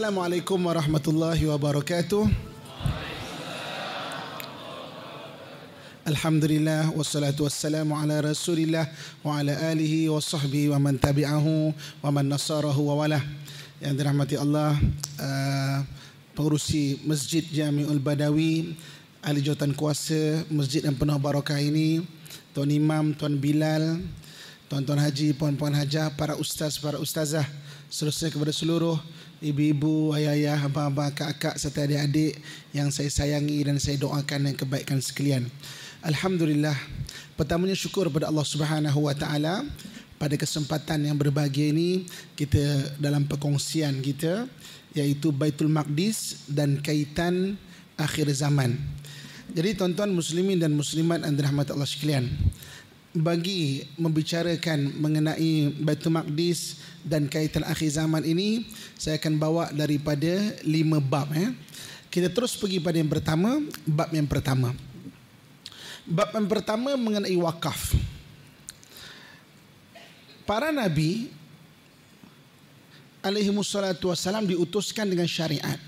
Assalamualaikum warahmatullahi wabarakatuh. Alhamdulillah wassalatu wassalamu ala Rasulillah wa ala alihi wa sahbihi wa man tabi'ahu wa man nasarahu wa wala. Yang dirahmati Allah, uh, pengurusi Masjid Jami'ul Badawi, ahli jawatan kuasa masjid yang penuh barakah ini, Tuan Imam, Tuan Bilal, Tuan-tuan haji, puan-puan hajah, para ustaz, para ustazah, seterusnya kepada seluruh ibu-ibu, ayah-ayah, abang-abang, kakak serta adik-adik yang saya sayangi dan saya doakan yang kebaikan sekalian. Alhamdulillah. Pertamanya syukur kepada Allah Subhanahu Wa Taala pada kesempatan yang berbahagia ini kita dalam perkongsian kita iaitu Baitul Maqdis dan kaitan akhir zaman. Jadi tuan-tuan muslimin dan muslimat yang dirahmati Allah sekalian, bagi membicarakan mengenai Baitul Maqdis dan kaitan akhir zaman ini, saya akan bawa daripada lima bab. Eh. Kita terus pergi pada yang pertama, bab yang pertama. Bab yang pertama mengenai wakaf. Para nabi alaihi wassalatu wassalam diutuskan dengan syariat.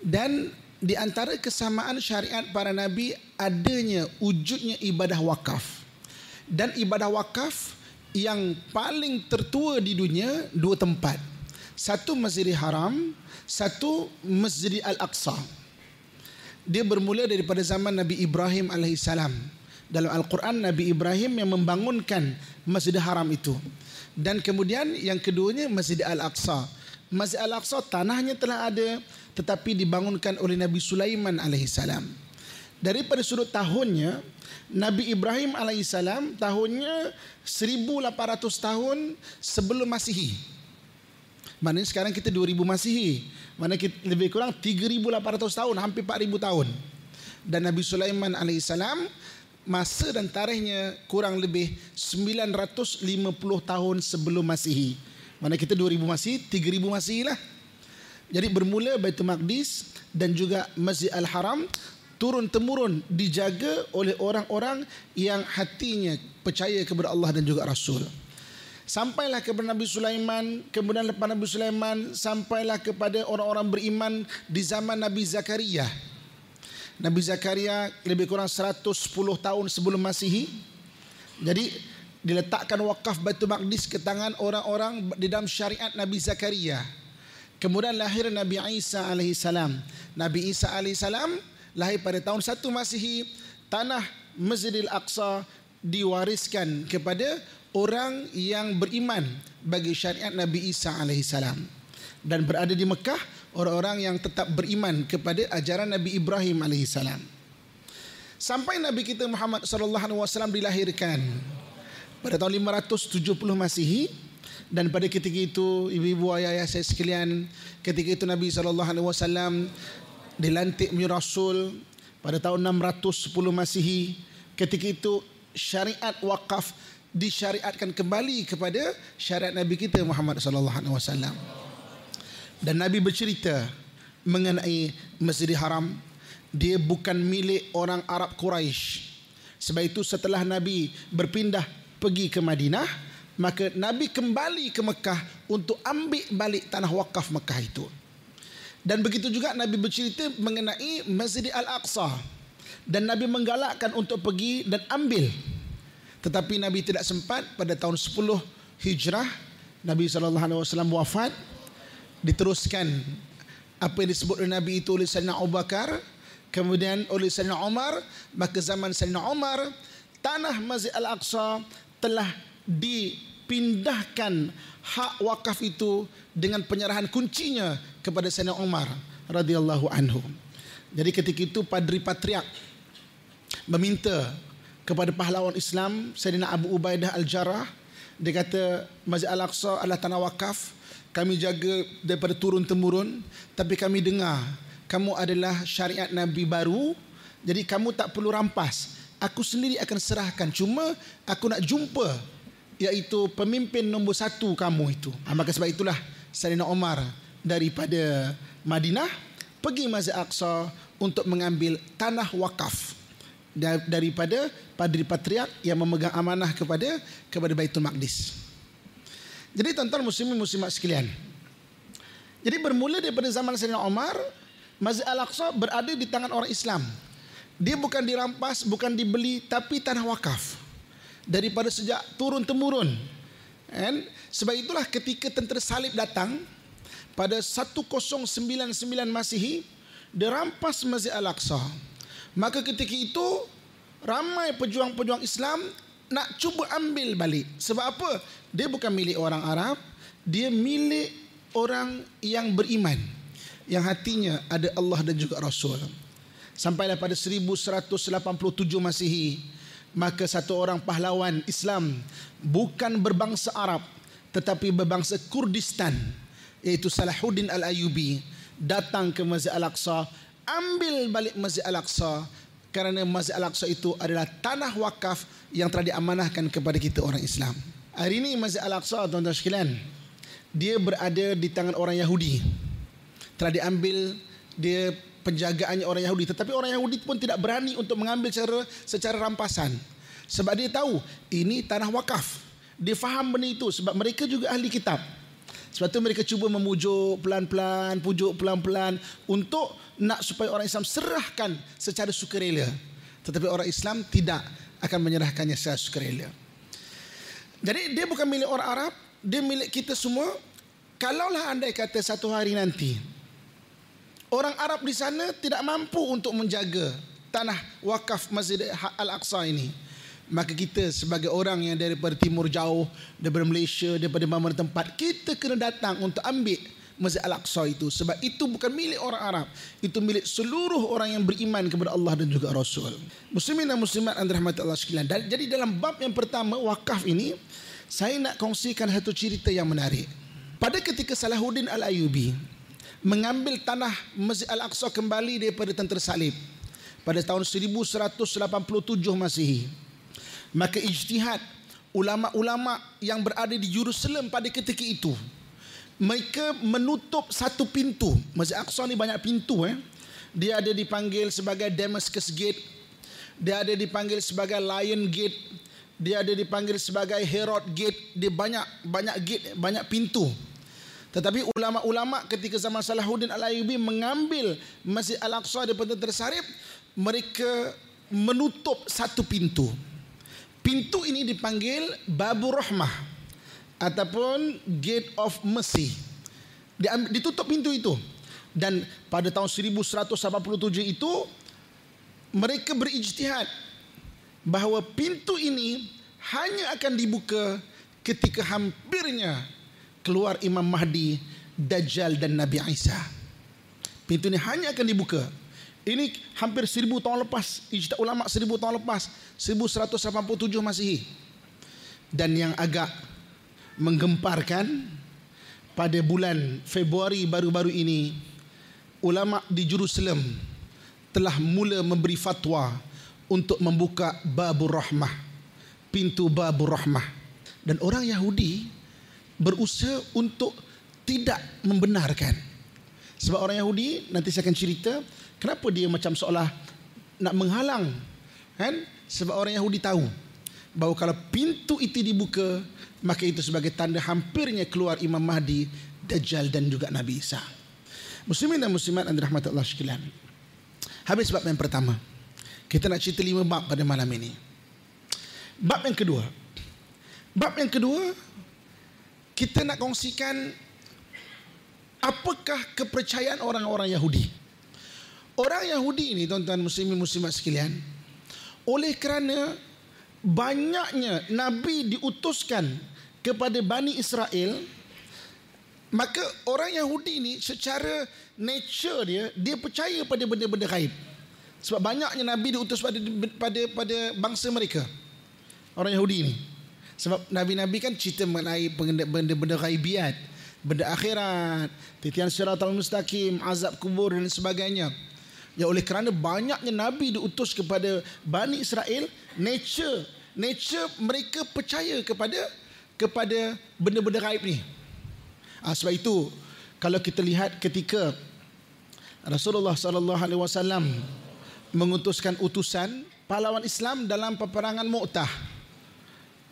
Dan di antara kesamaan syariat para nabi adanya wujudnya ibadah wakaf. Dan ibadah wakaf yang paling tertua di dunia dua tempat. Satu Masjidil Haram, satu Masjid Al-Aqsa dia bermula daripada zaman Nabi Ibrahim alaihissalam. Dalam Al-Quran Nabi Ibrahim yang membangunkan Masjid Haram itu. Dan kemudian yang keduanya Masjid Al-Aqsa. Masjid Al-Aqsa tanahnya telah ada tetapi dibangunkan oleh Nabi Sulaiman alaihissalam. Daripada sudut tahunnya Nabi Ibrahim alaihissalam tahunnya 1800 tahun sebelum Masihi. Maknanya sekarang kita 2000 Masihi. Mana kita lebih kurang 3800 tahun, hampir 4000 tahun. Dan Nabi Sulaiman alaihissalam masa dan tarikhnya kurang lebih 950 tahun sebelum Masihi. Mana kita 2000 Masihi, 3000 Masihi lah. Jadi bermula Baitul Maqdis dan juga Masjid Al-Haram turun temurun dijaga oleh orang-orang yang hatinya percaya kepada Allah dan juga Rasul. Sampailah kepada Nabi Sulaiman, kemudian lepas Nabi Sulaiman sampailah kepada orang-orang beriman di zaman Nabi Zakaria. Nabi Zakaria lebih kurang 110 tahun sebelum Masihi. Jadi diletakkan wakaf Baitul Maqdis ke tangan orang-orang di dalam syariat Nabi Zakaria. Kemudian lahir Nabi Isa alaihi salam. Nabi Isa alaihi salam lahir pada tahun 1 Masihi. Tanah Masjidil Aqsa diwariskan kepada orang yang beriman bagi syariat Nabi Isa alaihi salam dan berada di Mekah orang-orang yang tetap beriman kepada ajaran Nabi Ibrahim alaihi salam. Sampai Nabi kita Muhammad sallallahu alaihi wasallam dilahirkan pada tahun 570 Masihi dan pada ketika itu ibu-ibu ayah-ayah saya sekalian ketika itu Nabi sallallahu alaihi wasallam dilantik menjadi rasul pada tahun 610 Masihi ketika itu syariat wakaf disyariatkan kembali kepada syariat Nabi kita Muhammad sallallahu alaihi wasallam. Dan Nabi bercerita mengenai Masjidil Haram dia bukan milik orang Arab Quraisy. Sebab itu setelah Nabi berpindah pergi ke Madinah, maka Nabi kembali ke Mekah untuk ambil balik tanah wakaf Mekah itu. Dan begitu juga Nabi bercerita mengenai Masjid Al-Aqsa. Dan Nabi menggalakkan untuk pergi dan ambil. Tetapi Nabi tidak sempat. Pada tahun 10 Hijrah Nabi SAW wafat. Diteruskan apa yang disebut oleh Nabi itu oleh Sayyidina Abu Bakar kemudian oleh Sayyidina Umar maka zaman Sayyidina Umar tanah Masjid Al-Aqsa telah dipindahkan hak wakaf itu dengan penyerahan kuncinya kepada Sayyidina Umar radhiyallahu anhu. Jadi ketika itu Padri Patriak meminta kepada pahlawan Islam Sayyidina Abu Ubaidah Al-Jarrah dia kata Masjid Al-Aqsa adalah tanah wakaf. Kami jaga daripada turun temurun tapi kami dengar kamu adalah syariat Nabi baru. Jadi kamu tak perlu rampas. Aku sendiri akan serahkan. Cuma aku nak jumpa iaitu pemimpin nombor satu kamu itu ha, maka sebab itulah Sayyidina Omar daripada Madinah pergi Masjid Aqsa untuk mengambil tanah wakaf daripada padri patriark yang memegang amanah kepada kepada Baitul Maqdis. Jadi tuan-tuan muslimin muslimat sekalian. Jadi bermula daripada zaman Sayyidina Umar, Masjid Al-Aqsa berada di tangan orang Islam. Dia bukan dirampas, bukan dibeli, tapi tanah wakaf. Daripada sejak turun temurun. And sebab itulah ketika tentera salib datang pada 1099 Masihi, dia rampas Masjid Al-Aqsa. Maka ketika itu ramai pejuang-pejuang Islam nak cuba ambil balik. Sebab apa? Dia bukan milik orang Arab, dia milik orang yang beriman. Yang hatinya ada Allah dan juga Rasul. Sampailah pada 1187 Masihi, maka satu orang pahlawan Islam bukan berbangsa Arab tetapi berbangsa Kurdistan iaitu Salahuddin Al-Ayubi datang ke Masjid Al-Aqsa ambil balik Masjid Al-Aqsa kerana Masjid Al-Aqsa itu adalah tanah wakaf yang telah diamanahkan kepada kita orang Islam. Hari ini Masjid Al-Aqsa tuan-tuan sekalian dia berada di tangan orang Yahudi. Telah diambil dia penjagaannya orang Yahudi tetapi orang Yahudi pun tidak berani untuk mengambil secara secara rampasan. Sebab dia tahu ini tanah wakaf. Dia faham benda itu sebab mereka juga ahli kitab. Sebab itu mereka cuba memujuk pelan-pelan, pujuk pelan-pelan untuk nak supaya orang Islam serahkan secara sukarela. Tetapi orang Islam tidak akan menyerahkannya secara sukarela. Jadi dia bukan milik orang Arab, dia milik kita semua. Kalaulah andai kata satu hari nanti orang Arab di sana tidak mampu untuk menjaga tanah wakaf Masjid Al-Aqsa ini. Maka kita sebagai orang yang daripada timur jauh daripada Malaysia daripada mana-mana tempat kita kena datang untuk ambil Masjid Al-Aqsa itu. Sebab itu bukan milik orang Arab. Itu milik seluruh orang yang beriman kepada Allah dan juga Rasul. Muslimin dan muslimat anda rahmat Allah sekalian. Jadi dalam bab yang pertama wakaf ini saya nak kongsikan satu cerita yang menarik. Pada ketika Salahuddin Al-Ayubi mengambil tanah Masjid Al-Aqsa kembali daripada tentera salib. Pada tahun 1187 Masihi maka ijtihad ulama-ulama yang berada di Jerusalem pada ketika itu mereka menutup satu pintu. Masjid Aqsa ni banyak pintu eh. Dia ada dipanggil sebagai Damascus Gate dia ada dipanggil sebagai Lion Gate dia ada dipanggil sebagai Herod Gate. Dia banyak banyak gate banyak pintu tetapi ulama-ulama ketika zaman Salahuddin Al-Ayyubi mengambil Masjid Al-Aqsa daripada tersarip mereka menutup satu pintu Pintu ini dipanggil Babu Rahmah ataupun Gate of Mercy. Ditutup pintu itu. Dan pada tahun 1187 itu mereka berijtihad bahawa pintu ini hanya akan dibuka ketika hampirnya keluar Imam Mahdi, Dajjal dan Nabi Isa. Pintu ini hanya akan dibuka ini hampir seribu tahun lepas. Ijtihad ulama seribu tahun lepas. 1187 Masihi. Dan yang agak menggemparkan pada bulan Februari baru-baru ini ulama di Jerusalem telah mula memberi fatwa untuk membuka babur rahmah pintu babur rahmah dan orang Yahudi berusaha untuk tidak membenarkan sebab orang Yahudi nanti saya akan cerita Kenapa dia macam seolah nak menghalang? Kan? Sebab orang Yahudi tahu bahawa kalau pintu itu dibuka, maka itu sebagai tanda hampirnya keluar Imam Mahdi, Dajjal dan juga Nabi Isa. Muslimin dan muslimat anda rahmat Allah sekalian. Habis bab yang pertama. Kita nak cerita lima bab pada malam ini. Bab yang kedua. Bab yang kedua, kita nak kongsikan apakah kepercayaan orang-orang Yahudi. Orang Yahudi ini tuan-tuan muslimin muslimat sekalian oleh kerana banyaknya nabi diutuskan kepada Bani Israel maka orang Yahudi ini secara nature dia dia percaya pada benda-benda gaib sebab banyaknya nabi diutus pada pada pada bangsa mereka orang Yahudi ini sebab nabi-nabi kan cerita mengenai benda-benda gaibiat benda akhirat titian siratal mustaqim azab kubur dan sebagainya Ya oleh kerana banyaknya nabi diutus kepada Bani Israel, nature nature mereka percaya kepada kepada benda-benda gaib ni. Ha, sebab itu kalau kita lihat ketika Rasulullah sallallahu alaihi wasallam mengutuskan utusan pahlawan Islam dalam peperangan Mu'tah.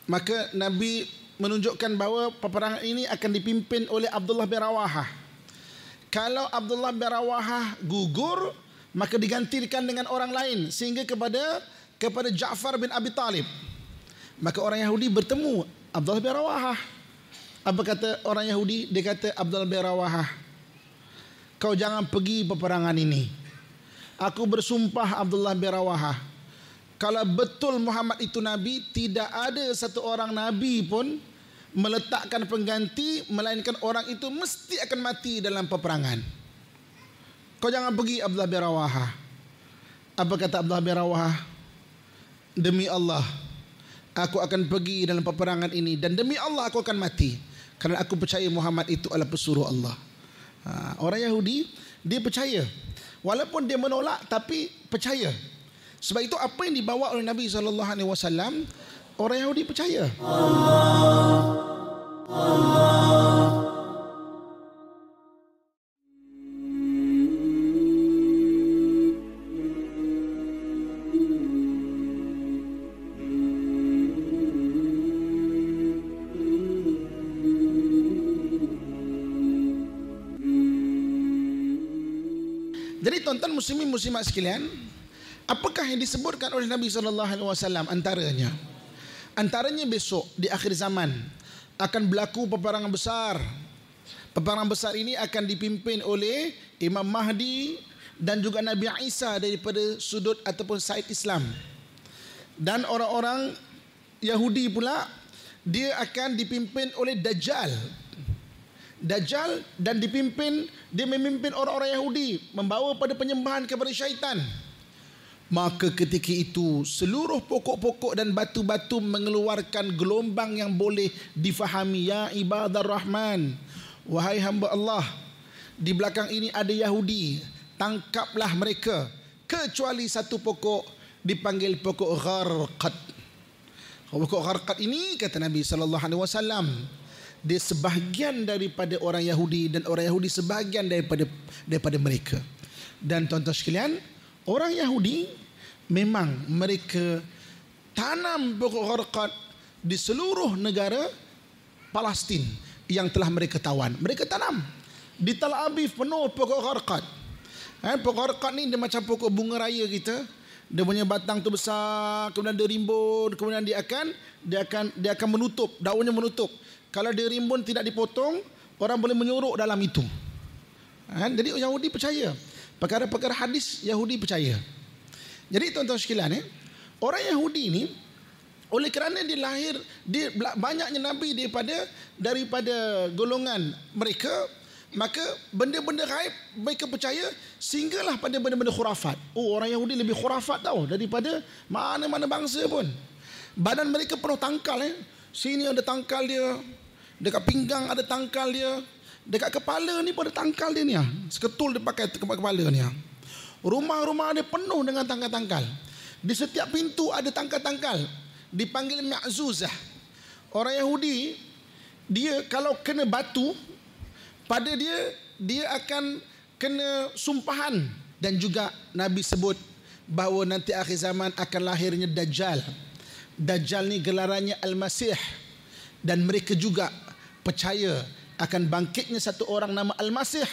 Maka Nabi menunjukkan bahawa peperangan ini akan dipimpin oleh Abdullah bin Rawahah. kalau Abdullah bin Rawahah gugur maka digantikan dengan orang lain sehingga kepada kepada Ja'far bin Abi Talib. Maka orang Yahudi bertemu Abdullah bin Rawahah. Apa kata orang Yahudi? Dia kata Abdullah bin Rawahah kau jangan pergi peperangan ini. Aku bersumpah Abdullah bin Rawahah kalau betul Muhammad itu nabi tidak ada satu orang nabi pun meletakkan pengganti melainkan orang itu mesti akan mati dalam peperangan. Kau jangan pergi Abdullah bin Rawaha. Apa kata Abdullah bin Rawaha? Demi Allah, aku akan pergi dalam peperangan ini dan demi Allah aku akan mati kerana aku percaya Muhammad itu adalah pesuruh Allah. Ha, orang Yahudi dia percaya walaupun dia menolak tapi percaya. Sebab itu apa yang dibawa oleh Nabi sallallahu alaihi wasallam orang Yahudi percaya. Allah. Jadi tuan-tuan muslimin muslimat sekalian, apakah yang disebutkan oleh Nabi sallallahu alaihi wasallam antaranya? Antaranya besok di akhir zaman akan berlaku peperangan besar. Peperangan besar ini akan dipimpin oleh Imam Mahdi dan juga Nabi Isa daripada sudut ataupun side Islam. Dan orang-orang Yahudi pula dia akan dipimpin oleh Dajjal. Dajjal dan dipimpin dia memimpin orang-orang Yahudi membawa pada penyembahan kepada syaitan. Maka ketika itu seluruh pokok-pokok dan batu-batu mengeluarkan gelombang yang boleh difahami. Ya ibadar rahman wahai hamba Allah di belakang ini ada Yahudi. Tangkaplah mereka kecuali satu pokok dipanggil pokok gharqat pokok gharqat ini kata Nabi sallallahu alaihi wasallam dia sebahagian daripada orang Yahudi dan orang Yahudi sebahagian daripada daripada mereka. Dan tuan-tuan sekalian orang Yahudi memang mereka tanam pokok gharqat di seluruh negara Palestin yang telah mereka tawan. Mereka tanam di Tel Aviv penuh pokok gharqat. Eh, pokok gharqat ni dia macam pokok bunga raya kita. Dia punya batang tu besar, kemudian dia rimbun, kemudian dia akan dia akan dia akan menutup, daunnya menutup. Kalau dia rimbun tidak dipotong, orang boleh menyuruk dalam itu. Eh, jadi Yahudi percaya. Perkara-perkara hadis Yahudi percaya. Jadi tuan-tuan sekalian eh, orang Yahudi ini oleh kerana dia lahir dia banyaknya nabi daripada daripada golongan mereka maka benda-benda gaib mereka percaya sehinggalah pada benda-benda khurafat. Oh orang Yahudi lebih khurafat tau daripada mana-mana bangsa pun. Badan mereka penuh tangkal eh. Sini ada tangkal dia. Dekat pinggang ada tangkal dia. Dekat kepala ni pun ada tangkal dia ni ah. Seketul dia pakai kepala kepala ni ah. Rumah-rumah dia penuh dengan tangkal-tangkal. Di setiap pintu ada tangkal-tangkal. Dipanggil Ma'zuzah. Orang Yahudi, dia kalau kena batu, pada dia, dia akan kena sumpahan. Dan juga Nabi sebut bahawa nanti akhir zaman akan lahirnya Dajjal. Dajjal ni gelarannya Al-Masih. Dan mereka juga percaya akan bangkitnya satu orang nama Al-Masih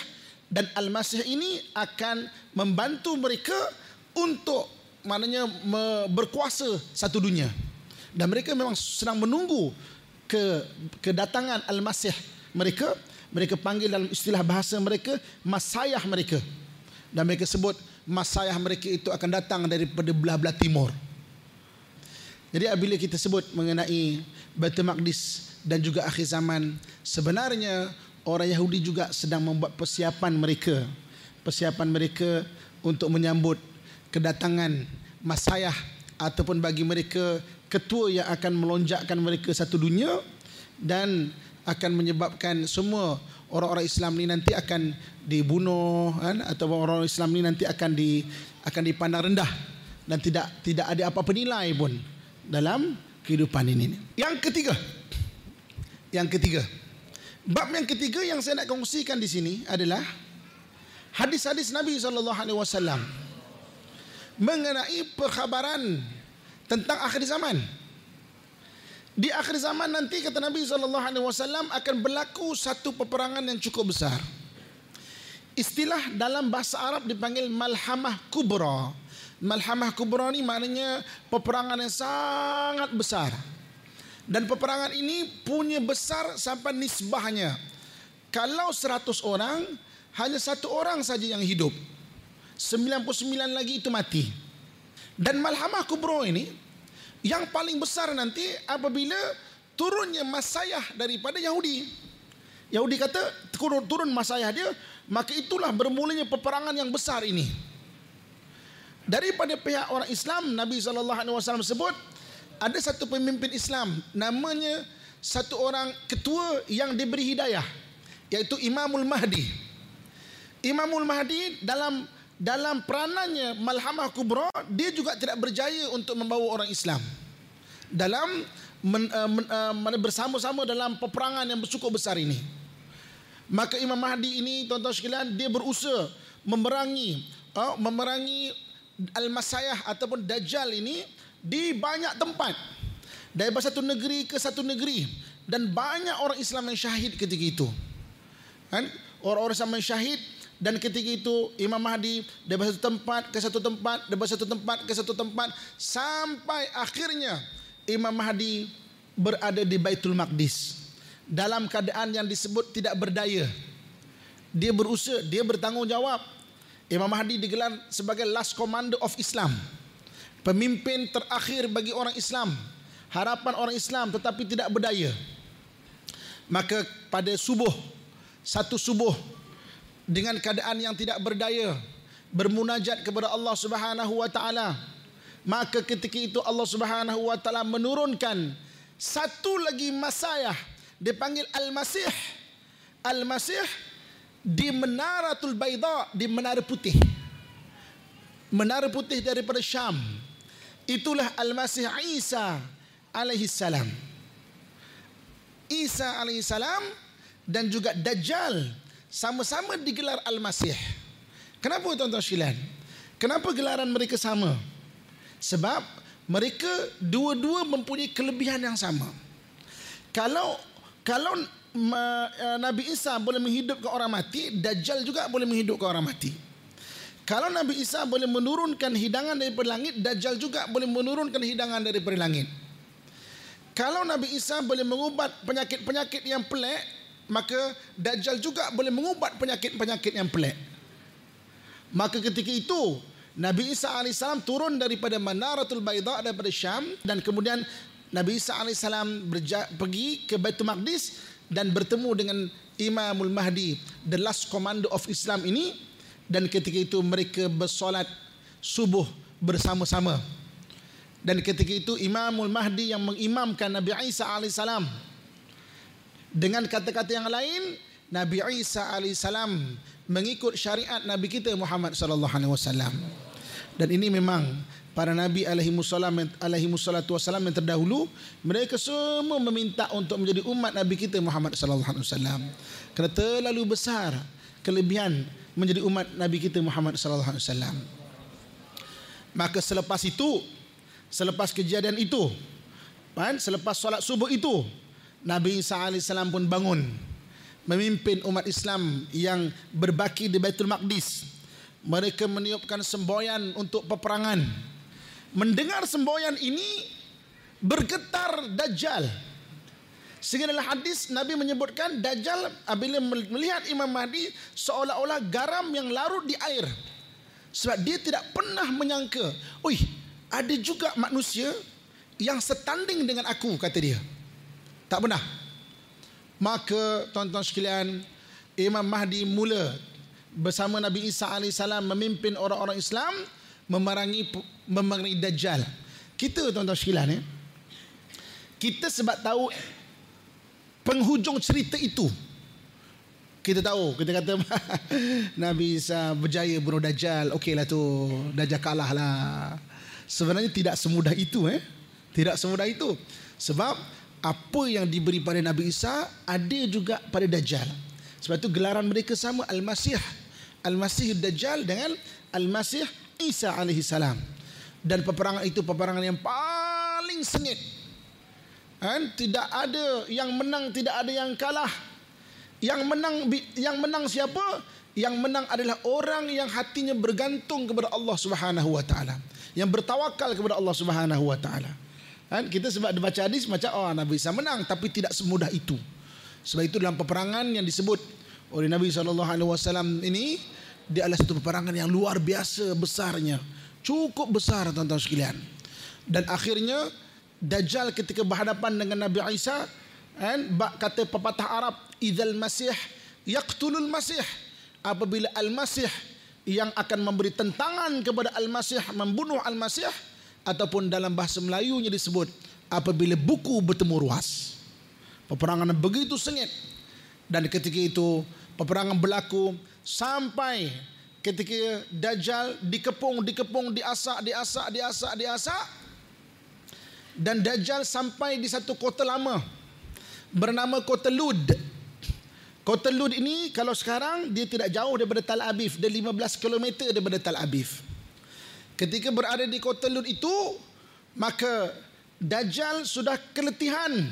dan Al-Masih ini akan membantu mereka untuk maknanya berkuasa satu dunia. Dan mereka memang sedang menunggu ke kedatangan Al-Masih mereka. Mereka panggil dalam istilah bahasa mereka Masayah mereka. Dan mereka sebut Masayah mereka itu akan datang daripada belah-belah timur. Jadi apabila kita sebut mengenai Baitul Maqdis dan juga akhir zaman, sebenarnya orang Yahudi juga sedang membuat persiapan mereka persiapan mereka untuk menyambut kedatangan Masayah ataupun bagi mereka ketua yang akan melonjakkan mereka satu dunia dan akan menyebabkan semua orang-orang Islam ni nanti akan dibunuh kan atau orang-orang Islam ni nanti akan di akan dipandang rendah dan tidak tidak ada apa-apa nilai pun dalam kehidupan ini. Yang ketiga. Yang ketiga. Bab yang ketiga yang saya nak kongsikan di sini adalah hadis-hadis Nabi sallallahu alaihi wasallam mengenai perkhabaran tentang akhir zaman. Di akhir zaman nanti kata Nabi sallallahu alaihi wasallam akan berlaku satu peperangan yang cukup besar. istilah dalam bahasa Arab dipanggil malhamah kubra. Malhamah kubra ni maknanya peperangan yang sangat besar. Dan peperangan ini punya besar sampai nisbahnya. Kalau 100 orang, hanya satu orang saja yang hidup. 99 lagi itu mati. Dan malhamah kubra ini yang paling besar nanti apabila turunnya masayah daripada Yahudi. Yahudi kata turun, turun masayah dia, maka itulah bermulanya peperangan yang besar ini. Daripada pihak orang Islam, Nabi SAW sebut, ada satu pemimpin Islam, namanya satu orang ketua yang diberi hidayah, iaitu Imamul Mahdi. Imamul Mahdi dalam dalam peranannya Malhamah Kubra, dia juga tidak berjaya untuk membawa orang Islam. Dalam men, uh, men, uh, bersama-sama dalam peperangan yang cukup besar ini. Maka Imam Mahdi ini tuan-tuan sekalian dia berusaha memerangi uh, memerangi Al-Masayah ataupun Dajjal ini di banyak tempat. Dari satu negeri ke satu negeri. Dan banyak orang Islam yang syahid ketika itu. Kan? Orang-orang Islam yang syahid dan ketika itu Imam Mahdi dari satu tempat ke satu tempat, dari satu tempat ke satu tempat sampai akhirnya Imam Mahdi berada di Baitul Maqdis dalam keadaan yang disebut tidak berdaya. Dia berusaha, dia bertanggungjawab Imam Mahdi digelar sebagai last commander of Islam. Pemimpin terakhir bagi orang Islam. Harapan orang Islam tetapi tidak berdaya. Maka pada subuh, satu subuh dengan keadaan yang tidak berdaya, bermunajat kepada Allah Subhanahu wa taala. Maka ketika itu Allah Subhanahu wa taala menurunkan satu lagi masayah dipanggil Al-Masih. Al-Masih di Menaratul Baida di Menara Putih. Menara Putih daripada Syam. Itulah Al-Masih Isa alaihi salam. Isa alaihi salam dan juga Dajjal sama-sama digelar Al-Masih. Kenapa tuan-tuan sekalian? Kenapa gelaran mereka sama? Sebab mereka dua-dua mempunyai kelebihan yang sama. Kalau kalau uh, Nabi Isa boleh menghidupkan orang mati, Dajjal juga boleh menghidupkan orang mati. Kalau Nabi Isa boleh menurunkan hidangan daripada langit, Dajjal juga boleh menurunkan hidangan daripada langit. Kalau Nabi Isa boleh mengubat penyakit-penyakit yang pelik, maka Dajjal juga boleh mengubat penyakit-penyakit yang pelik. Maka ketika itu, Nabi Isa AS turun daripada Manaratul Baida daripada Syam dan kemudian Nabi Isa AS pergi ke Baitul Maqdis dan bertemu dengan Imamul Mahdi the last commander of Islam ini dan ketika itu mereka bersolat subuh bersama-sama. Dan ketika itu Imamul Mahdi yang mengimamkan Nabi Isa alaihissalam dengan kata-kata yang lain Nabi Isa alaihissalam mengikut syariat Nabi kita Muhammad sallallahu alaihi wasallam. Dan ini memang para nabi alaihi musallatu wasallam yang terdahulu mereka semua meminta untuk menjadi umat nabi kita Muhammad sallallahu alaihi wasallam. Kerana terlalu besar kelebihan menjadi umat nabi kita Muhammad sallallahu alaihi wasallam. Maka selepas itu selepas kejadian itu kan selepas solat subuh itu Nabi Isa alaihi salam pun bangun memimpin umat Islam yang berbaki di Baitul Maqdis. Mereka meniupkan semboyan untuk peperangan. Mendengar semboyan ini bergetar Dajjal. Sehingga dalam hadis Nabi menyebutkan Dajjal apabila melihat Imam Mahdi seolah-olah garam yang larut di air. Sebab dia tidak pernah menyangka, "Oi, ada juga manusia yang setanding dengan aku," kata dia. Tak pernah. Maka tuan-tuan sekalian, Imam Mahdi mula bersama Nabi Isa alaihissalam memimpin orang-orang Islam memerangi memerangi dajjal. Kita tuan-tuan sekalian ya. Kita sebab tahu penghujung cerita itu. Kita tahu, kita kata Nabi Isa berjaya bunuh dajjal. Okeylah tu, dajjal kalah lah. Sebenarnya tidak semudah itu eh. Tidak semudah itu. Sebab apa yang diberi pada Nabi Isa ada juga pada dajjal. Sebab itu gelaran mereka sama Al-Masih. Al-Masih Dajjal dengan Al-Masih Isa alaihi salam. Dan peperangan itu peperangan yang paling sengit. Kan? Tidak ada yang menang, tidak ada yang kalah. Yang menang yang menang siapa? yang menang adalah orang yang hatinya bergantung kepada Allah Subhanahu wa taala, yang bertawakal kepada Allah Subhanahu wa taala. Kan kita sebab baca hadis macam oh Nabi Isa menang tapi tidak semudah itu. Sebab itu dalam peperangan yang disebut oleh Nabi sallallahu alaihi wasallam ini dia adalah satu peperangan yang luar biasa besarnya. Cukup besar tuan-tuan sekalian. Dan akhirnya Dajjal ketika berhadapan dengan Nabi Isa kan kata pepatah Arab idzal masih yaqtulul masih apabila Al-Masih yang akan memberi tentangan kepada Al-Masih membunuh Al-Masih ataupun dalam bahasa Melayunya disebut apabila buku bertemu ruas. Peperangan begitu sengit dan ketika itu peperangan berlaku sampai ketika Dajjal dikepung, dikepung, diasak, diasak, diasak, diasak dan Dajjal sampai di satu kota lama. Bernama kota Lud. Kota Lud ini kalau sekarang dia tidak jauh daripada Tal Abif, dia 15 km daripada Tal Abif. Ketika berada di kota Lud itu, maka Dajjal sudah keletihan.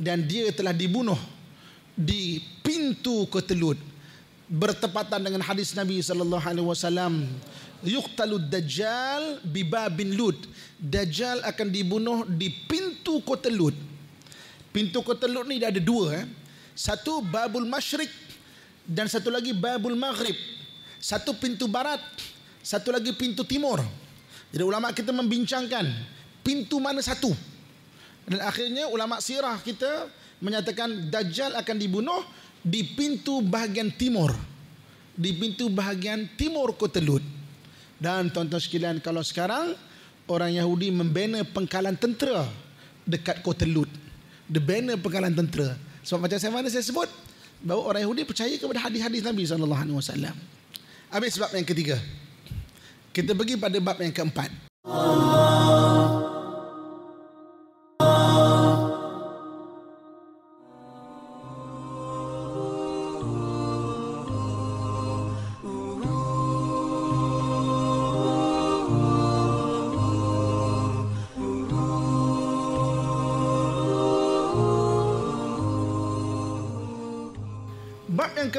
Dan dia telah dibunuh di pintu kota Lud. Bertepatan dengan hadis Nabi sallallahu alaihi wasallam, yuqtalu dajjal bi babin lud. Dajjal akan dibunuh di pintu kota Lud. Pintu kota Lud ni ada dua eh. Satu babul masyrik dan satu lagi babul maghrib. Satu pintu barat, satu lagi pintu timur. Jadi ulama kita membincangkan pintu mana satu. Dan akhirnya ulama sirah kita menyatakan Dajjal akan dibunuh di pintu bahagian timur. Di pintu bahagian timur kota Lut. Dan tuan-tuan sekalian kalau sekarang orang Yahudi membina pengkalan tentera dekat kota Lut. Dia bina pengkalan tentera. Sebab macam saya mana saya sebut bahawa orang Yahudi percaya kepada hadis-hadis Nabi sallallahu alaihi wasallam. Habis bab yang ketiga. Kita pergi pada bab yang keempat. yang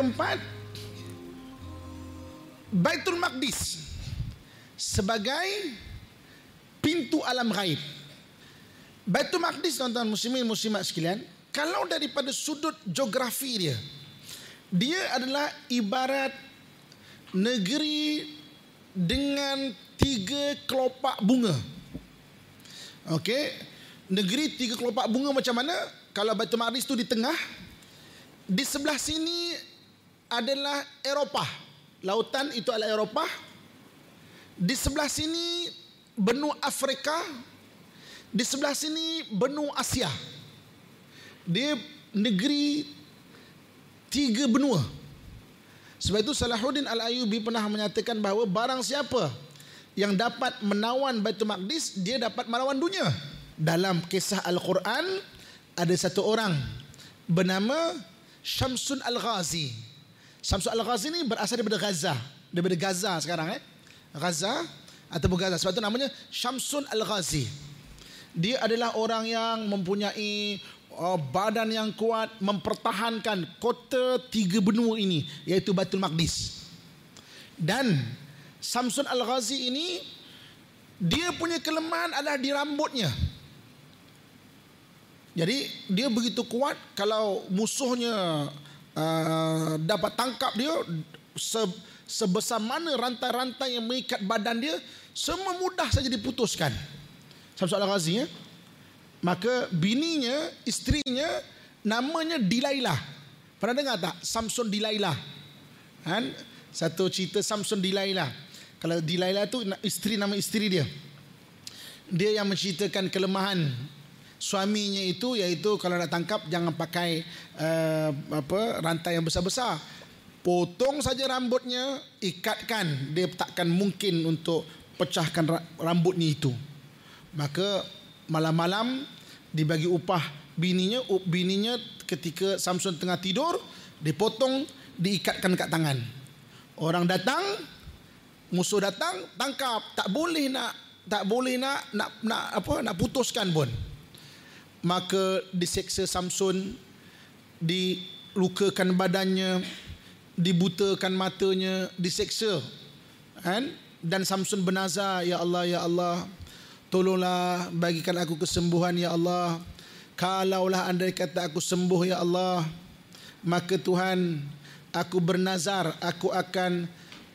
keempat Baitul Maqdis sebagai pintu alam gaib. Baitul Maqdis tuan-tuan muslimin muslimat sekalian, kalau daripada sudut geografi dia, dia adalah ibarat negeri dengan tiga kelopak bunga. Okey, negeri tiga kelopak bunga macam mana? Kalau Baitul Maqdis tu di tengah, di sebelah sini adalah Eropah. Lautan itu adalah Eropah. Di sebelah sini benua Afrika. Di sebelah sini benua Asia. Dia negeri tiga benua. Sebab itu Salahuddin Al-Ayubi pernah menyatakan bahawa barang siapa yang dapat menawan Baitul Maqdis, dia dapat menawan dunia. Dalam kisah Al-Quran, ada satu orang bernama Syamsun Al-Ghazi. Samsul Al-Ghazi ni berasal daripada Gaza. Daripada Gaza sekarang eh. Gaza ataupun Gaza. Sebab itu namanya Syamsun Al-Ghazi. Dia adalah orang yang mempunyai uh, badan yang kuat mempertahankan kota tiga benua ini iaitu Batul Maqdis. Dan Samsun Al-Ghazi ini dia punya kelemahan adalah di rambutnya. Jadi dia begitu kuat kalau musuhnya uh, dapat tangkap dia se, sebesar mana rantai-rantai yang mengikat badan dia semua mudah saja diputuskan. Samsul Al-Ghazi ya. Maka bininya, istrinya namanya Dilailah. Pernah dengar tak Samson Dilailah? Kan? Satu cerita Samson Dilailah. Kalau Dilailah tu isteri nama isteri dia. Dia yang menceritakan kelemahan suaminya itu iaitu kalau nak tangkap jangan pakai uh, apa rantai yang besar-besar. Potong saja rambutnya, ikatkan. Dia takkan mungkin untuk pecahkan rambutnya itu. Maka malam-malam dibagi upah bininya, bininya ketika Samson tengah tidur, dipotong, diikatkan kat tangan. Orang datang, musuh datang, tangkap. Tak boleh nak tak boleh nak nak nak apa nak putuskan pun maka diseksa Samson dilukakan badannya dibutakan matanya, diseksa. Kan? Dan Samson bernazar, Ya Allah, Ya Allah, tolonglah bagikan aku kesembuhan, Ya Allah. Kalaulah andai kata aku sembuh, Ya Allah, maka Tuhan, aku bernazar, aku akan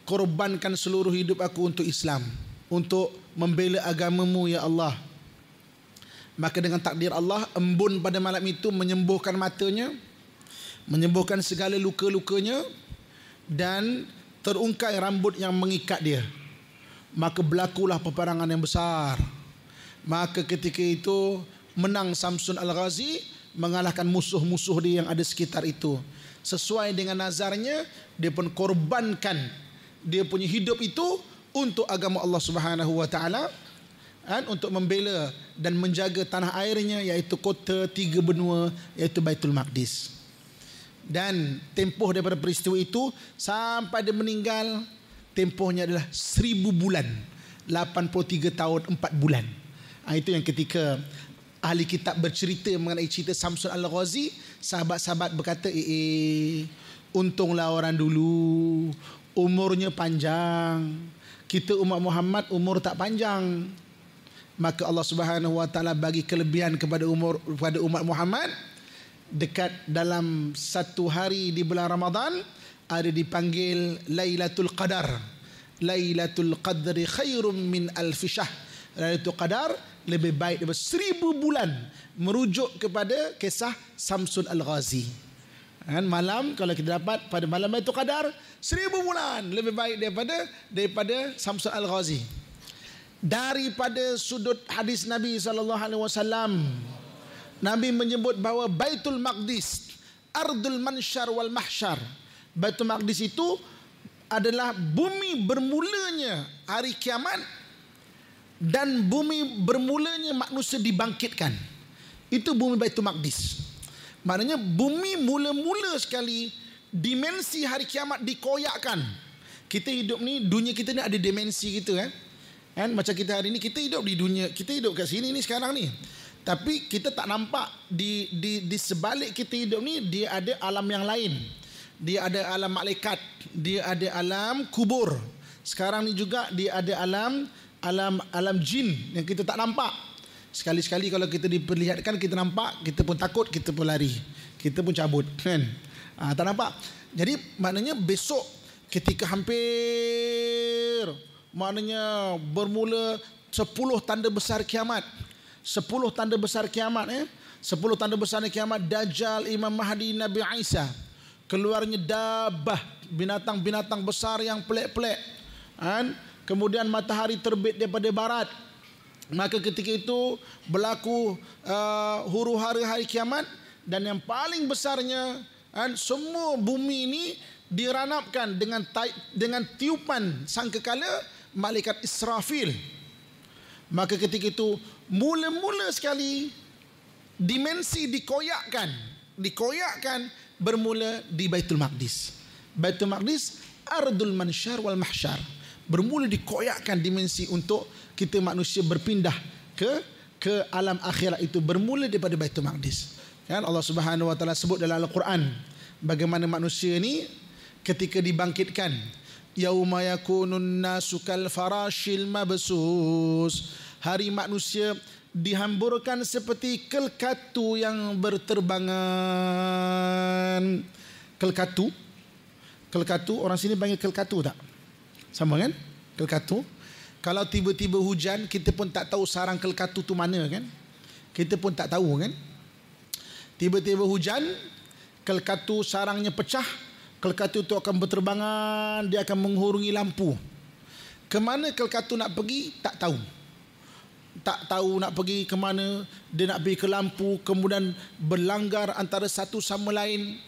korbankan seluruh hidup aku untuk Islam. Untuk membela agamamu, Ya Allah. Maka dengan takdir Allah, embun pada malam itu menyembuhkan matanya, menyembuhkan segala luka-lukanya dan terungkai rambut yang mengikat dia. Maka berlakulah peperangan yang besar. Maka ketika itu menang Samsun Al-Ghazi mengalahkan musuh-musuh dia yang ada sekitar itu. Sesuai dengan nazarnya, dia pun korbankan dia punya hidup itu untuk agama Allah Subhanahu wa taala kan untuk membela dan menjaga tanah airnya iaitu kota tiga benua iaitu Baitul Maqdis. Dan tempoh daripada peristiwa itu sampai dia meninggal tempohnya adalah seribu bulan. 83 tahun 4 bulan. Ha, itu yang ketika ahli kitab bercerita mengenai cerita Samson Al-Ghazi, sahabat-sahabat berkata, "Eh, eh untunglah orang dulu umurnya panjang. Kita umat Muhammad umur tak panjang." Maka Allah Subhanahu wa taala bagi kelebihan kepada umur kepada umat Muhammad dekat dalam satu hari di bulan Ramadan ada dipanggil Lailatul Qadar. Lailatul Qadri khairum min alf syahr. Lailatul Qadar lebih baik daripada seribu bulan merujuk kepada kisah Samsun Al-Ghazi. Kan malam kalau kita dapat pada malam itu Qadar seribu bulan lebih baik daripada daripada Samsun Al-Ghazi daripada sudut hadis Nabi sallallahu alaihi wasallam Nabi menyebut bahawa Baitul Maqdis ardul mansyar wal mahsyar Baitul Maqdis itu adalah bumi bermulanya hari kiamat dan bumi bermulanya manusia dibangkitkan. Itu bumi Baitul Maqdis. Maknanya bumi mula-mula sekali dimensi hari kiamat dikoyakkan. Kita hidup ni dunia kita ni ada dimensi gitu eh Kan macam kita hari ni kita hidup di dunia, kita hidup kat sini ni sekarang ni. Tapi kita tak nampak di di di sebalik kita hidup ni dia ada alam yang lain. Dia ada alam malaikat, dia ada alam kubur. Sekarang ni juga dia ada alam alam alam jin yang kita tak nampak. Sekali-sekali kalau kita diperlihatkan kita nampak, kita pun takut, kita pun lari. Kita pun cabut kan. Ha, tak nampak. Jadi maknanya besok ketika hampir maknanya bermula sepuluh tanda besar kiamat. sepuluh tanda besar kiamat eh. sepuluh tanda besar kiamat Dajjal, Imam Mahdi, Nabi Isa. Keluarnya dabah, binatang-binatang besar yang pelik-pelik. Kan? Kemudian matahari terbit daripada barat. Maka ketika itu berlaku uh, huru hara hari kiamat dan yang paling besarnya kan, semua bumi ini diranapkan dengan dengan tiupan sangkakala malaikat Israfil. Maka ketika itu mula-mula sekali dimensi dikoyakkan, dikoyakkan bermula di Baitul Maqdis. Baitul Maqdis ardul mansyar wal mahsyar. Bermula dikoyakkan dimensi untuk kita manusia berpindah ke ke alam akhirat itu bermula daripada Baitul Maqdis. Kan Allah Subhanahu wa taala sebut dalam Al-Quran bagaimana manusia ini ketika dibangkitkan yauma yakunun nasu kal farashil mabsus. Hari manusia dihamburkan seperti kelkatu yang berterbangan. Kelkatu? Kelkatu? Orang sini panggil kelkatu tak? Sama kan? Kelkatu? Kalau tiba-tiba hujan kita pun tak tahu sarang kelkatu tu mana kan? Kita pun tak tahu kan? Tiba-tiba hujan kelkatu sarangnya pecah kelkatu itu akan berterbangan, dia akan menghurungi lampu. Kemana kelkatu nak pergi, tak tahu. Tak tahu nak pergi ke mana, dia nak pergi ke lampu, kemudian berlanggar antara satu sama lain.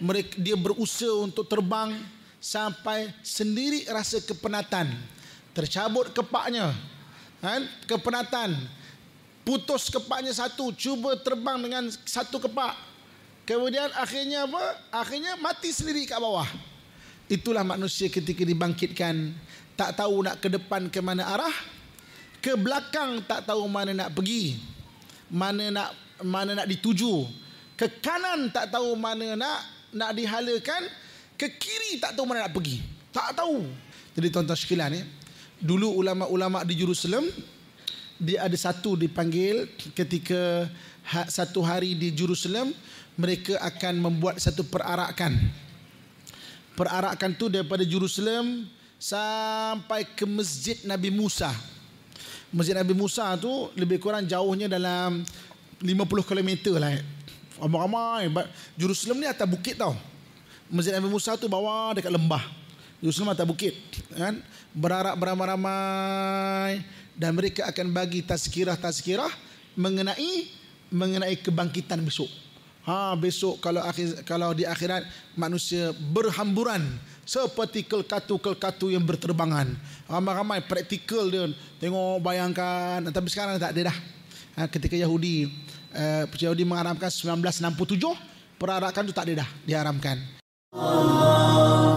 Mereka, dia berusaha untuk terbang sampai sendiri rasa kepenatan. Tercabut kepaknya. Kan? Kepenatan. Putus kepaknya satu, cuba terbang dengan satu kepak. Kemudian akhirnya apa? Akhirnya mati sendiri kat bawah. Itulah manusia ketika dibangkitkan. Tak tahu nak ke depan ke mana arah. Ke belakang tak tahu mana nak pergi. Mana nak mana nak dituju. Ke kanan tak tahu mana nak nak dihalakan. ke kiri tak tahu mana nak pergi. Tak tahu. Jadi tuan-tuan sekalian ya. Dulu ulama-ulama di Jerusalem dia ada satu dipanggil ketika ha, satu hari di Jerusalem mereka akan membuat satu perarakan. Perarakan tu daripada Jerusalem sampai ke Masjid Nabi Musa. Masjid Nabi Musa tu lebih kurang jauhnya dalam 50 km lah. Ramai-ramai. Jerusalem ni atas bukit tau. Masjid Nabi Musa tu bawah dekat lembah. Jerusalem atas bukit. Kan? Berarak beramai-ramai. Dan mereka akan bagi tazkirah-tazkirah mengenai mengenai kebangkitan besok. Ha besok kalau akhir kalau di akhirat manusia berhamburan seperti kelkatu-kelkatu yang berterbangan. Ramai-ramai praktikal dia tengok bayangkan tapi sekarang tak ada dah. Ha, ketika Yahudi uh, Yahudi mengharamkan 1967 perarakan itu tak ada dah diharamkan. Allah.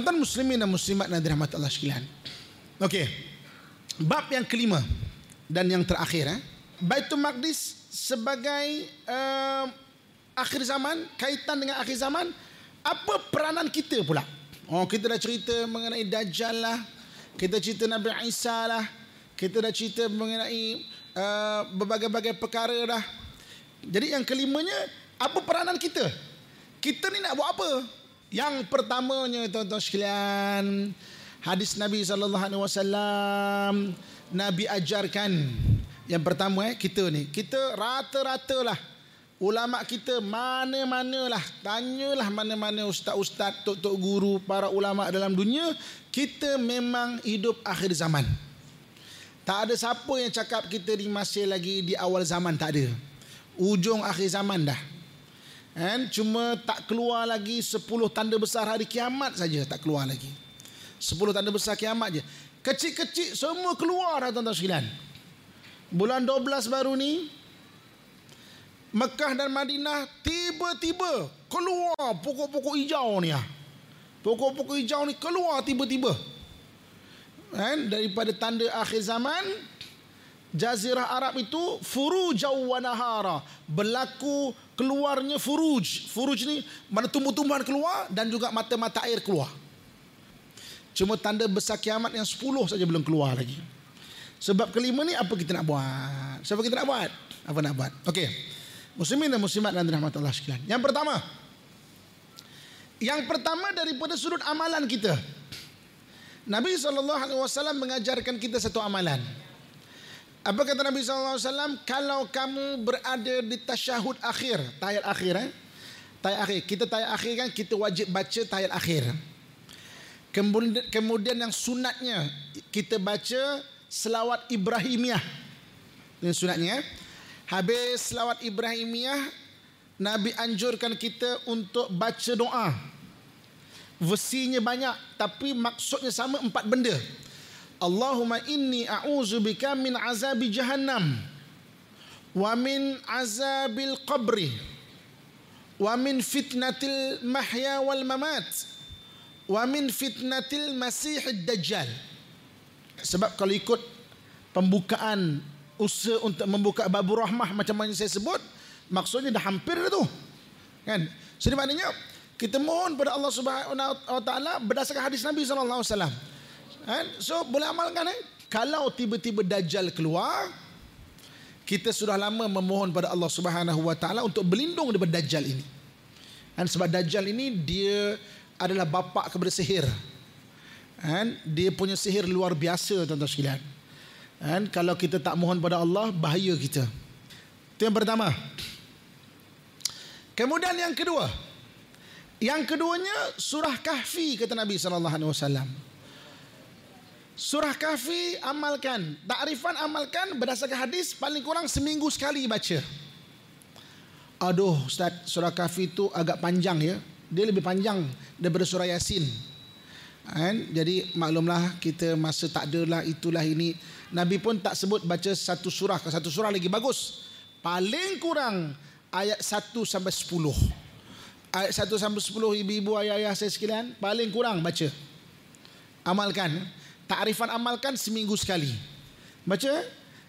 Tuan-tuan muslimin dan muslimat dan dirahmat Allah sekalian. Okey. Bab yang kelima dan yang terakhir eh. Baitul Maqdis sebagai uh, akhir zaman, kaitan dengan akhir zaman, apa peranan kita pula? Oh, kita dah cerita mengenai Dajjal lah. Kita cerita Nabi Isa lah. Kita dah cerita mengenai uh, berbagai-bagai perkara dah. Jadi yang kelimanya, apa peranan kita? Kita ni nak buat apa? Yang pertamanya tuan-tuan sekalian, hadis Nabi sallallahu alaihi wasallam Nabi ajarkan yang pertama eh kita ni, kita rata-ratalah ulama kita mana-manalah tanyalah mana-mana ustaz-ustaz, tok-tok guru, para ulama dalam dunia, kita memang hidup akhir zaman. Tak ada siapa yang cakap kita ni masih lagi di awal zaman, tak ada. Ujung akhir zaman dah. Kan? Cuma tak keluar lagi 10 tanda besar hari kiamat saja tak keluar lagi. 10 tanda besar kiamat je. Kecil-kecil semua keluar dah tuan-tuan sekalian. Bulan 12 baru ni Mekah dan Madinah tiba-tiba keluar pokok-pokok hijau ni ah. Pokok-pokok hijau ni keluar tiba-tiba. Kan? Daripada tanda akhir zaman Jazirah Arab itu furujau wa nahara berlaku keluarnya furuj. Furuj ni mana tumbuh-tumbuhan keluar dan juga mata-mata air keluar. Cuma tanda besar kiamat yang 10 saja belum keluar lagi. Sebab kelima ni apa kita nak buat? Siapa kita nak buat? Apa nak buat? Okey. Muslimin dan muslimat dan rahmat Allah sekalian. Yang pertama. Yang pertama daripada sudut amalan kita. Nabi SAW mengajarkan kita satu amalan apa kata Nabi SAW? Kalau kamu berada di tasyahud akhir, tayat akhir eh? Tayat akhir. Kita tayat akhir kan kita wajib baca tayat akhir. Kemudian, kemudian yang sunatnya kita baca selawat Ibrahimiyah. Yang sunatnya. Eh? Habis selawat Ibrahimiyah, Nabi anjurkan kita untuk baca doa. Versinya banyak tapi maksudnya sama empat benda. Allahumma inni a'udzu bika min azabi jahannam wa min azabil qabri wa min fitnatil mahya wal mamat wa min fitnatil masih dajjal. Sebab kalau ikut pembukaan usaha untuk membuka babu rahmah macam yang saya sebut maksudnya dah hampir dah tu. Kan? Jadi maknanya kita mohon pada Allah Subhanahu wa taala berdasarkan hadis Nabi sallallahu alaihi wasallam Kan? So boleh amalkan eh? Kalau tiba-tiba Dajjal keluar Kita sudah lama memohon pada Allah Subhanahu Wa Taala Untuk berlindung daripada Dajjal ini kan? Sebab Dajjal ini Dia adalah bapa kepada sihir kan? Dia punya sihir luar biasa tuan-tuan sekalian kan? Kalau kita tak mohon pada Allah Bahaya kita Itu yang pertama Kemudian yang kedua Yang keduanya Surah Kahfi kata Nabi SAW Surah Kahfi amalkan. Takrifan amalkan berdasarkan hadis paling kurang seminggu sekali baca. Aduh Ustaz, surah Kahfi itu agak panjang ya. Dia lebih panjang daripada surah Yasin. Kan? Jadi maklumlah kita masa tak adalah itulah ini. Nabi pun tak sebut baca satu surah. Satu surah lagi bagus. Paling kurang ayat 1 sampai 10. ayat 1 sampai 10 ibu-ibu ayah-ayah saya sekalian paling kurang baca amalkan takrifan amalkan seminggu sekali. Baca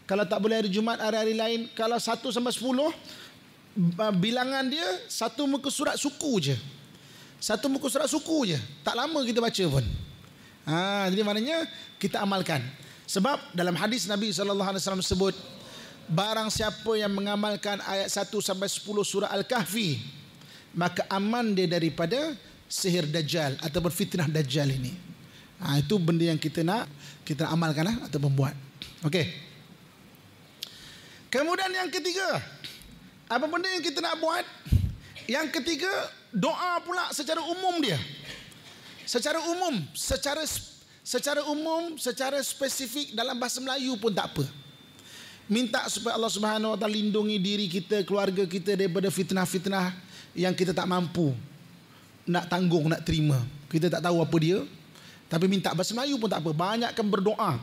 kalau tak boleh hari Jumat hari-hari lain kalau 1 sampai 10 bilangan dia satu muka surat suku je. Satu muka surat suku je. Tak lama kita baca pun. Ha, jadi maknanya kita amalkan. Sebab dalam hadis Nabi SAW sebut barang siapa yang mengamalkan ayat 1 sampai 10 surah Al-Kahfi maka aman dia daripada sihir dajjal ataupun fitnah dajjal ini. Ha, itu benda yang kita nak kita nak amalkan lah, atau membuat. Okey. Kemudian yang ketiga, apa benda yang kita nak buat? Yang ketiga, doa pula secara umum dia. Secara umum, secara secara umum, secara spesifik dalam bahasa Melayu pun tak apa. Minta supaya Allah Subhanahu Wa Taala lindungi diri kita, keluarga kita daripada fitnah-fitnah yang kita tak mampu nak tanggung nak terima kita tak tahu apa dia tapi minta bahasa Melayu pun tak apa banyakkan berdoa.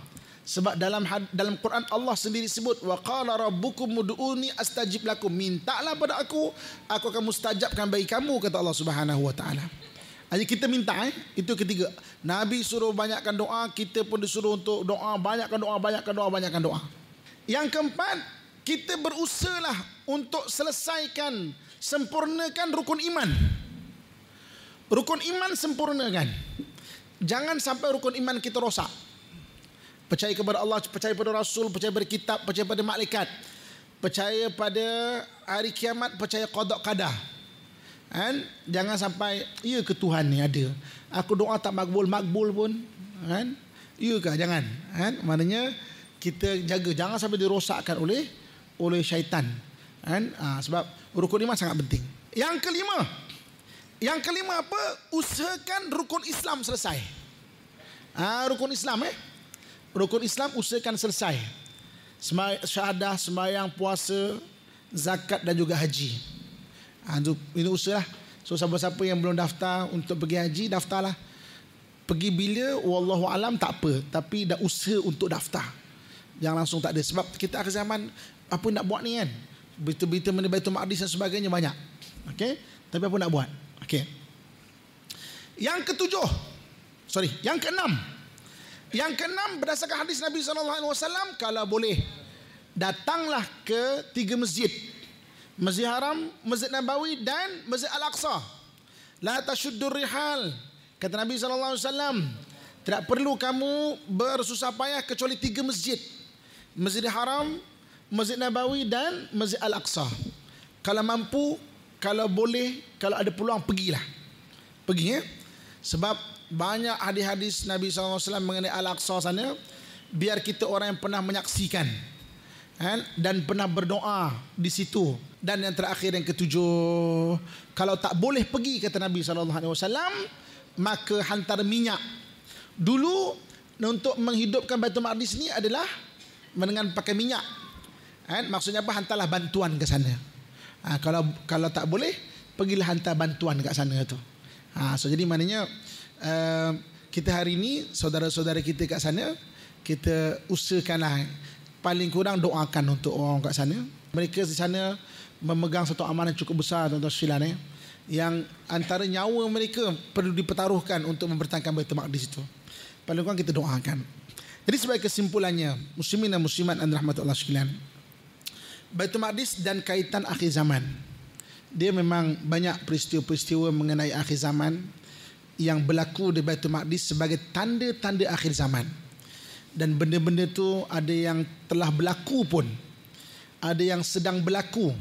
Sebab dalam dalam Quran Allah sendiri sebut wa qala rabbukum ud'uni astajib lakum. Mintalah pada aku aku akan mustajabkan bagi kamu kata Allah Subhanahu wa taala. Jadi kita minta eh? Itu ketiga. Nabi suruh banyakkan doa kita pun disuruh untuk doa banyakkan doa banyakkan doa banyakkan doa. Yang keempat kita berusahalah untuk selesaikan sempurnakan rukun iman. Rukun iman sempurnakan. Jangan sampai rukun iman kita rosak. Percaya kepada Allah, percaya pada Rasul, percaya pada kitab, percaya pada malaikat. Percaya pada hari kiamat, percaya qada qada. Kan? Jangan sampai ya ke Tuhan ni ada. Aku doa tak makbul makbul pun. Kan? Ya ke? Jangan. Kan? Maknanya kita jaga jangan sampai dirosakkan oleh oleh syaitan. Kan? Ha, sebab rukun iman sangat penting. Yang kelima. Yang kelima apa? Usahakan rukun Islam selesai. Ha, rukun Islam eh. Rukun Islam usahakan selesai. Syahadah, sembahyang, puasa, zakat dan juga haji. Ha, ini usaha. So siapa-siapa yang belum daftar untuk pergi haji, daftarlah. Pergi bila, wallahu alam tak apa. Tapi dah usaha untuk daftar. Jangan langsung tak ada. Sebab kita akhir zaman, apa nak buat ni kan? berita-berita mengenai Baitul Maqdis dan sebagainya banyak. Okey, tapi apa nak buat? Okey. Yang ketujuh. Sorry, yang keenam. Yang keenam berdasarkan hadis Nabi sallallahu alaihi wasallam kalau boleh datanglah ke tiga masjid. Masjid Haram, Masjid Nabawi dan Masjid Al-Aqsa. La tashuddur rihal. Kata Nabi sallallahu alaihi wasallam, tidak perlu kamu bersusah payah kecuali tiga masjid. Masjid Haram, Masjid Nabawi dan Masjid Al-Aqsa. Kalau mampu, kalau boleh, kalau ada peluang pergilah. Pergi ya. Sebab banyak hadis-hadis Nabi SAW mengenai Al-Aqsa sana biar kita orang yang pernah menyaksikan kan? dan pernah berdoa di situ dan yang terakhir yang ketujuh kalau tak boleh pergi kata Nabi SAW maka hantar minyak dulu untuk menghidupkan Baitul Maqdis ni adalah dengan pakai minyak Kan? Maksudnya apa? Hantarlah bantuan ke sana. Ha, kalau kalau tak boleh, pergilah hantar bantuan ke sana tu. Ha, so jadi maknanya uh, kita hari ini saudara-saudara kita kat sana kita usahakanlah paling kurang doakan untuk orang kat sana. Mereka di sana memegang satu amanah cukup besar tuan-tuan sekalian eh yang antara nyawa mereka perlu dipertaruhkan untuk mempertahankan Baitul Maqdis itu. Paling kurang kita doakan. Jadi sebagai kesimpulannya, muslimin dan muslimat dan rahmat Allah sekalian. Baitul Maqdis dan kaitan akhir zaman. Dia memang banyak peristiwa-peristiwa mengenai akhir zaman yang berlaku di Baitul Maqdis sebagai tanda-tanda akhir zaman. Dan benda-benda tu ada yang telah berlaku pun. Ada yang sedang berlaku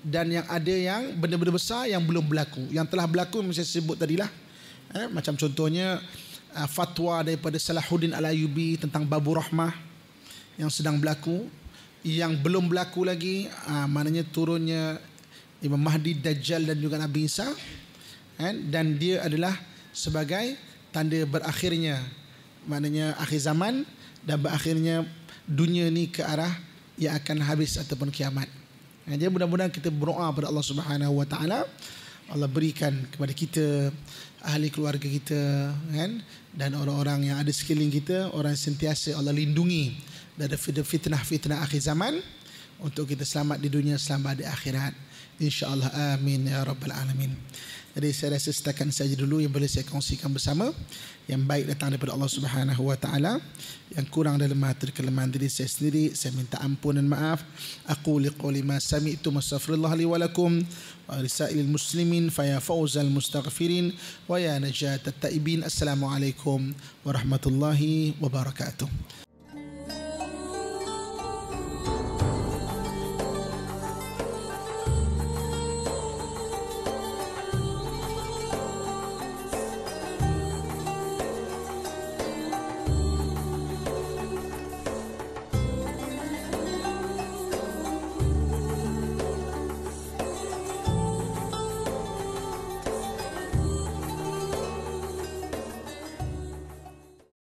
dan yang ada yang benda-benda besar yang belum berlaku. Yang telah berlaku yang saya sebut tadilah. Eh, macam contohnya uh, fatwa daripada Salahuddin Al-Ayubi tentang Babu Rahmah yang sedang berlaku yang belum berlaku lagi uh, maknanya turunnya Imam Mahdi Dajjal dan juga Nabi Isa kan? Dan dia adalah sebagai tanda berakhirnya. Maknanya akhir zaman dan berakhirnya dunia ni ke arah yang akan habis ataupun kiamat. Kan? Jadi mudah-mudahan kita berdoa kepada Allah Subhanahu Wa Taala. Allah berikan kepada kita ahli keluarga kita kan? Dan orang-orang yang ada sekeliling kita orang sentiasa Allah lindungi dari fitnah-fitnah akhir zaman untuk kita selamat di dunia selamat di akhirat insyaallah amin ya rabbal alamin Jadi saya rasa setakat saja dulu yang boleh saya kongsikan bersama. Yang baik datang daripada Allah Subhanahu Wa Taala. Yang kurang dalam hati kelemahan diri saya sendiri, saya minta ampun dan maaf. Aku liquli ma sami'tu mastaghfirullah li wa lakum wa risailil muslimin fa ya fawzal mustaghfirin wa ya najat at-taibin. Assalamualaikum warahmatullahi wabarakatuh.